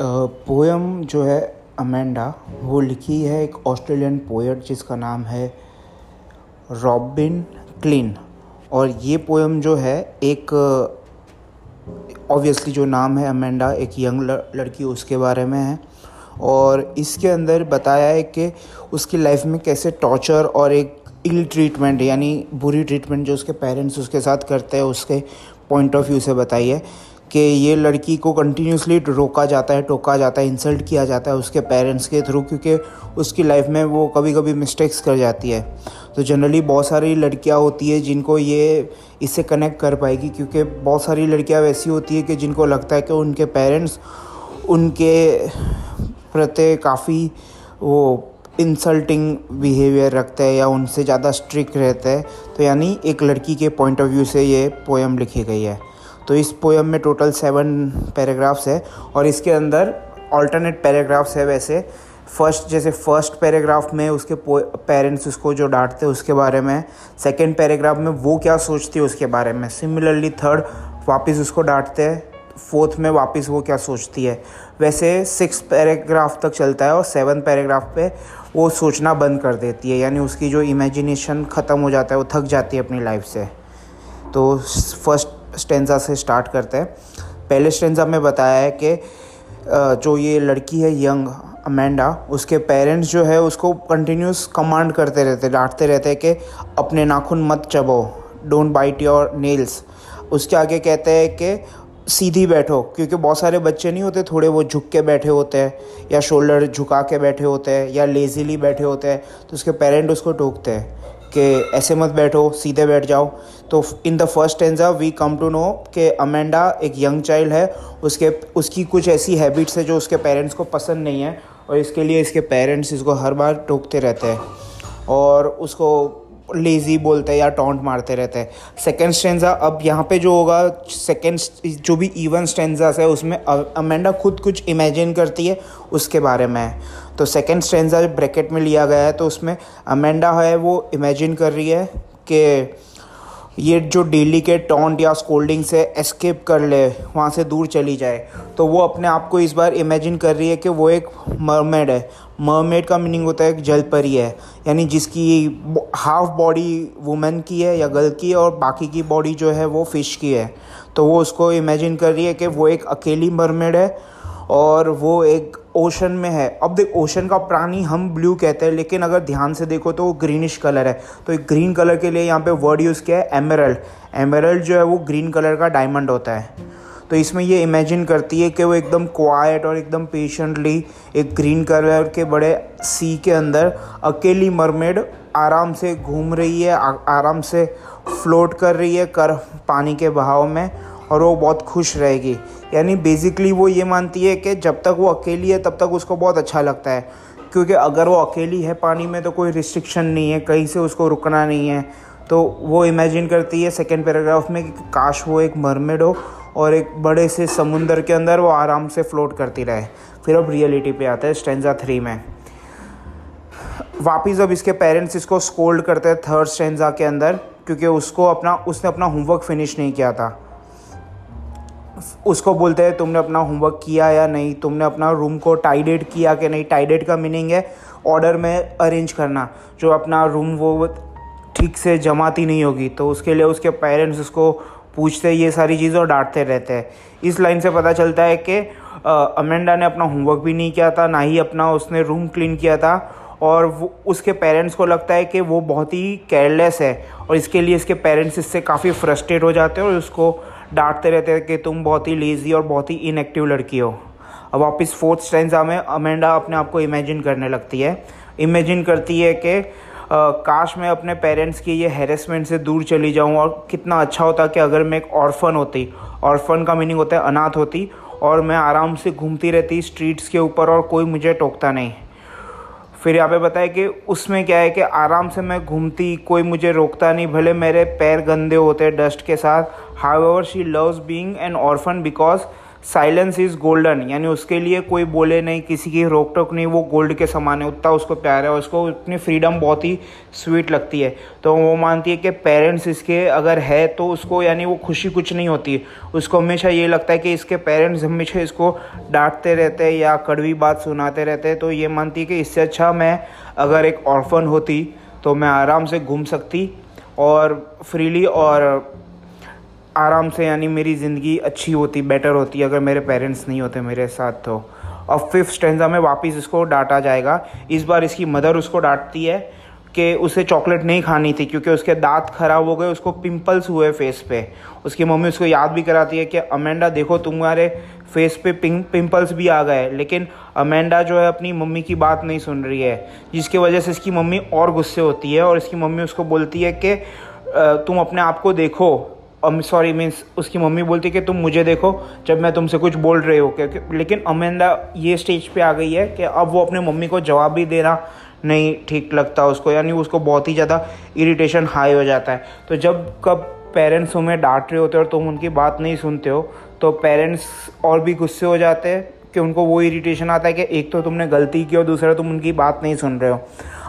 Poem जो है Amanda वो लिखी है एक ऑस्ट्रेलियन पोएट जिसका नाम है रॉबिन क्लिन और ये पोएम जो है एक ऑब्वियसली जो नाम है अमेंडा एक यंग लड़की, उसके बारे में है। और इसके अंदर बताया है कि उसकी लाइफ में कैसे टॉर्चर और एक इल ट्रीटमेंट यानी बुरी ट्रीटमेंट जो उसके पेरेंट्स उसके साथ करते हैं, उसके पॉइंट ऑफ़ व्यू से बताई है। कि ये लड़की को कंटिन्यूसली रोका जाता है, टोका जाता है इंसल्ट किया जाता है उसके पेरेंट्स के थ्रू क्योंकि उसकी लाइफ में वो कभी कभी मिस्टेक्स कर जाती है। तो जनरली बहुत सारी लड़कियाँ होती है जिनको ये इससे कनेक्ट कर पाएगी क्योंकि बहुत सारी लड़कियाँ वैसी होती है कि जिनको लगता है कि उनके पेरेंट्स उनके प्रति काफ़ी वो इंसल्टिंग बिहेवियर रखते हैं या उनसे ज़्यादा स्ट्रिक्ट रहते हैं। तो यानी एक लड़की के पॉइंट ऑफ़ व्यू से ये पोएम लिखी गई है। तो इस पोएम में टोटल सेवन पैराग्राफ्स है और इसके अंदर ऑल्टरनेट पैराग्राफ्स है वैसे। फ़र्स्ट जैसे फ़र्स्ट पैराग्राफ में उसके पेरेंट्स उसको जो डांटते हैं उसके बारे में। सेकंड पैराग्राफ में वो क्या सोचती है उसके बारे में। सिमिलरली थर्ड वापस उसको डांटते हैं। फोर्थ में वापस वो क्या सोचती है। वैसे सिक्स पैराग्राफ तक चलता है और सेवन पैराग्राफ पे वो सोचना बंद कर देती है। यानी उसकी जो इमेजिनेशन ख़त्म हो जाता है, वो थक जाती है अपनी लाइफ से। तो फ़र्स्ट स्टेंजा से स्टार्ट करते हैं। पहले स्टेंजा में बताया है कि जो ये लड़की है, यंग अमेंडा, उसके पेरेंट्स जो है, उसको कंटिन्यूस कमांड करते रहते, डांटते रहते हैं कि अपने नाखून मत चबो डोंट बाइट योर नेल्स उसके आगे कहते हैं कि, सीधी बैठो, क्योंकि बहुत सारे बच्चे नहीं होते, थोड़े वो झुक के बैठे होते हैं, या शोल्डर झुका के बैठे होते हैं, या लेजीली बैठे होते हैं तो उसके पेरेंट उसको टोकते हैं। कि ऐसे मत बैठो, सीधे बैठ जाओ। तो in the first टेंजा we come to know कि अमेंडा एक यंग चाइल्ड है। उसके, उसकी कुछ ऐसी हैबिट्स है जो उसके पेरेंट्स को पसंद नहीं है और इसके लिए इसके पेरेंट्स इसको हर बार टोकते रहते हैं। और उसको लेज़ी बोलते हैं या टॉन्ट मारते रहते हैं। सेकेंड स्टेंजा अब यहाँ पे जो होगा सेकेंड जो भी इवन स्टेंजास है, उसमें अमेंडा खुद कुछ इमेजिन करती है, उसके बारे में तो सेकेंड स्टेंजा ब्रैकेट में लिया गया है तो उसमें अमेंडा है, वो इमेजिन कर रही है कि ये जो डेली के टॉन्ट या स्कोल्डिंग से एस्केप कर ले, वहाँ से दूर चली जाए तो वो अपने आप को इस बार इमेजिन कर रही है कि वो एक मरमेड है। मरमेड का मीनिंग होता है एक जल परी है, यानी जिसकी हाफ़ बॉडी वुमेन की है या गर्ल की है और बाकी की बॉडी जो है वो फ़िश की है। तो वो उसको इमेजिन कर रही है कि वो एक अकेली मरमेड है और वो एक ओशन में है। अब देख ओशन का प्राणी हम ब्लू कहते हैं, लेकिन अगर ध्यान से देखो तो वो ग्रीनिश कलर है। तो एक ग्रीन कलर के लिए यहाँ पे वर्ड यूज़ किया है एमरल्ड एमरल्ड जो है वो ग्रीन कलर का डायमंड होता है। तो इसमें ये इमेजिन करती है कि वो एकदम क्वाइट और एकदम पेशेंटली एक ग्रीन कलर के बड़े सी के अंदर अकेली मरमेड आराम से घूम रही है आराम से फ्लोट कर रही है कर, पानी के बहाव में। और वो बहुत खुश रहेगी। यानी बेसिकली वो ये मानती है कि जब तक वो अकेली है, तब तक उसको बहुत अच्छा लगता है। क्योंकि अगर वो अकेली है पानी में तो कोई रिस्ट्रिक्शन नहीं है, कहीं से उसको रुकना नहीं है। तो वो इमेजिन करती है सेकेंड पैराग्राफ में कि काश वो एक मरमेड हो और एक बड़े से समुंदर के अंदर वो आराम से फ्लोट करती रहे। फिर अब रियलिटी पे आता है स्टेंजा थ्री में। वापिस अब इसके पेरेंट्स इसको स्कोल्ड करते हैं थर्ड स्टेंजा के अंदर, क्योंकि उसको अपना, उसने अपना होमवर्क फिनिश नहीं किया था। उसको बोलते हैं, तुमने अपना होमवर्क किया या नहीं? तुमने अपना रूम को टाइडेड किया कि नहीं? टाइडेड का मीनिंग है ऑर्डर में अरेंज करना। जो अपना रूम वो ठीक से जमाती नहीं होगी तो उसके लिए उसके पेरेंट्स उसको पूछते ये सारी चीज़ें और डांटते रहते हैं। इस लाइन से पता चलता है कि अमेंडा ने अपना होमवर्क भी नहीं किया था, ना ही अपना उसने रूम क्लीन किया था और वो, उसके पेरेंट्स को लगता है कि वो बहुत ही केयरलेस है और इसके लिए इसके पेरेंट्स इससे काफ़ी फ्रस्ट्रेट हो जाते हैं और उसको डांटते रहते हैं कि तुम बहुत ही लेज़ी और बहुत ही इनएक्टिव लड़की हो। अब वापस फोर्थ स्टेंजा में अमेंडा अपने आप को इमेजिन करने लगती है। इमेजिन करती है कि काश मैं अपने पेरेंट्स की ये हेरेसमेंट से दूर चली जाऊँ और कितना अच्छा होता कि अगर मैं एक ऑर्फन होती। ऑर्फन का मीनिंग होता है अनाथ होती और मैं आराम से घूमती रहती स्ट्रीट्स के ऊपर और कोई मुझे टोकता नहीं। फिर यहाँ पे बताया कि उसमें क्या है कि आराम से मैं घूमती, कोई मुझे रोकता नहीं, भले मेरे पैर गंदे होते डस्ट के साथ। However she loves being an orphan because silence is golden, यानी उसके लिए कोई बोले नहीं, किसी की रोक टोक नहीं, वो गोल्ड के समान है, उतना उसको प्यार है उसको उतनी फ्रीडम बहुत ही स्वीट लगती है। तो वो मानती है कि पेरेंट्स इसके अगर है तो उसको, यानी वो खुशी कुछ नहीं होती। उसको हमेशा ये लगता है कि इसके पेरेंट्स हमेशा इसको डांटते रहते हैं या कड़वी बात सुनाते रहते हैं। तो ये मानती है कि इससे अच्छा मैं अगर एक ऑर्फन होती तो मैं आराम से घूम सकती और फ्रीली और आराम से, यानी मेरी ज़िंदगी अच्छी होती बेटर होती, अगर मेरे पेरेंट्स नहीं होते मेरे साथ तो। अब फिफ्थ स्टेंजा में वापस इसको डांटा जाएगा। इस बार इसकी मदर उसको डांटती है कि उसे चॉकलेट नहीं खानी थी, क्योंकि उसके दांत खराब हो गए, उसको पिंपल्स हुए फेस पे। उसकी मम्मी उसको याद भी कराती है कि, अमेंडा, देखो तुम्हारे फेस पे पिंपल्स भी आ गए, लेकिन अमेंडा जो है अपनी मम्मी की बात नहीं सुन रही है, जिसकी वजह से इसकी मम्मी और गुस्से होती है, और इसकी मम्मी उसको बोलती है कि तुम अपने आप को देखो सॉरी मीन्स उसकी मम्मी बोलती कि तुम मुझे देखो जब मैं तुमसे कुछ बोल रही हो, क्योंकि लेकिन अमेंदा ये स्टेज पे आ गई है कि अब वो अपने मम्मी को जवाब भी देना नहीं ठीक लगता उसको, यानी उसको बहुत ही ज़्यादा इरिटेशन हाई हो जाता है। तो जब कब पेरेंट्स तुम्हें डांट रहे होते हो और तुम उनकी बात नहीं सुनते हो तो पेरेंट्स और भी गुस्से हो जाते हैं कि उनको वो इरिटेशन आता है कि एक तो तुमने गलती की और दूसरा तुम उनकी बात नहीं सुन रहे हो।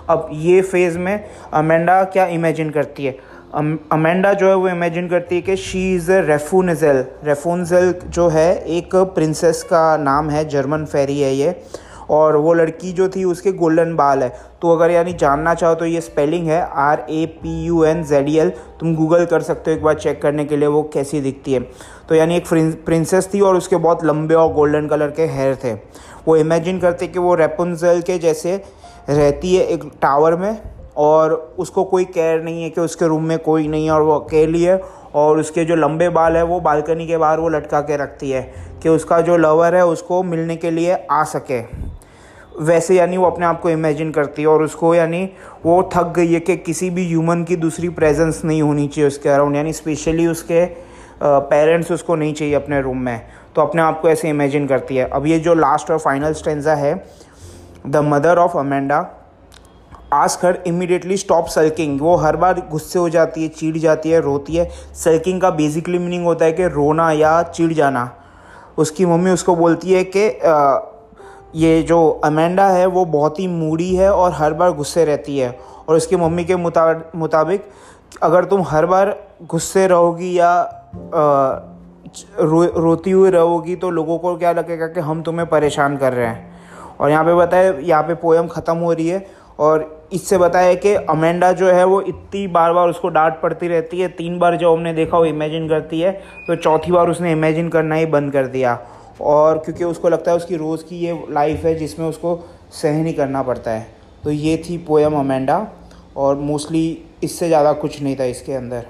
अब ये फ़ेज़ में अमेंडा क्या इमेजिन करती है? अमेंडा जो है वो इमेजिन करती है कि शी इज़ अ रेफूनजल रेफूनजल जो है, एक प्रिंसेस का नाम है जर्मन फेरी है ये। और वो लड़की जो थी, उसके गोल्डन बाल है। तो अगर यानी जानना चाहो तो ये स्पेलिंग है R A P U N Z L तुम गूगल कर सकते हो एक बार चेक करने के लिए, वो कैसी दिखती है। तो यानी एक प्रिंसेस थी और उसके बहुत लंबे और गोल्डन कलर के हेयर थे। वो इमेजिन करते कि वो रेपुंजल के जैसे रहती है एक टावर में और उसको कोई केयर नहीं है कि उसके रूम में कोई नहीं है और वो अकेली है और उसके जो लंबे बाल है, वो बालकनी के बाहर वो लटका के रखती है कि उसका जो लवर है, उसको मिलने के लिए आ सके। वैसे यानी वो अपने आप को इमेजिन करती है और उसको यानी वो थक गई है कि किसी भी ह्यूमन की दूसरी प्रेजेंस नहीं होनी चाहिए उसके अराउंड यानी स्पेशली उसके पेरेंट्स उसको नहीं चाहिए अपने रूम में। तो अपने आप को ऐसे इमेजिन करती है। अब ये जो लास्ट और फाइनल स्टेंजा है the mother of Amanda ask her immediately stop sulking वो हर बार गुस्से हो जाती है चिढ़ जाती है रोती है। सल्किंग का बेसिकली मीनिंग होता है कि रोना या चिढ़ जाना। उसकी मम्मी उसको बोलती है कि ये जो अमेंडा है वो बहुत ही मूडी है और हर बार गुस्से रहती है। और उसकी मम्मी के मुताबिक अगर तुम हर बार गुस्से रहोगी या रो, रोती हुई रहोगी तो लोगों को क्या लगेगा कि हम तुम्हें परेशान कर रहे हैं? और यहाँ पे बताए यहाँ पे पोएम ख़त्म हो रही है और इससे बताया कि अमेंडा जो है वो इतनी बार बार उसको डांट पड़ती रहती है। तीन बार जो हमने देखा वो इमेजिन करती है। तो चौथी बार उसने इमेजिन करना ही बंद कर दिया। और क्योंकि उसको लगता है उसकी रोज़ की ये लाइफ है जिसमें उसको सहन ही करना पड़ता है। तो ये थी पोएम अमेंडा। और मोस्टली इससे ज़्यादा कुछ नहीं था इसके अंदर।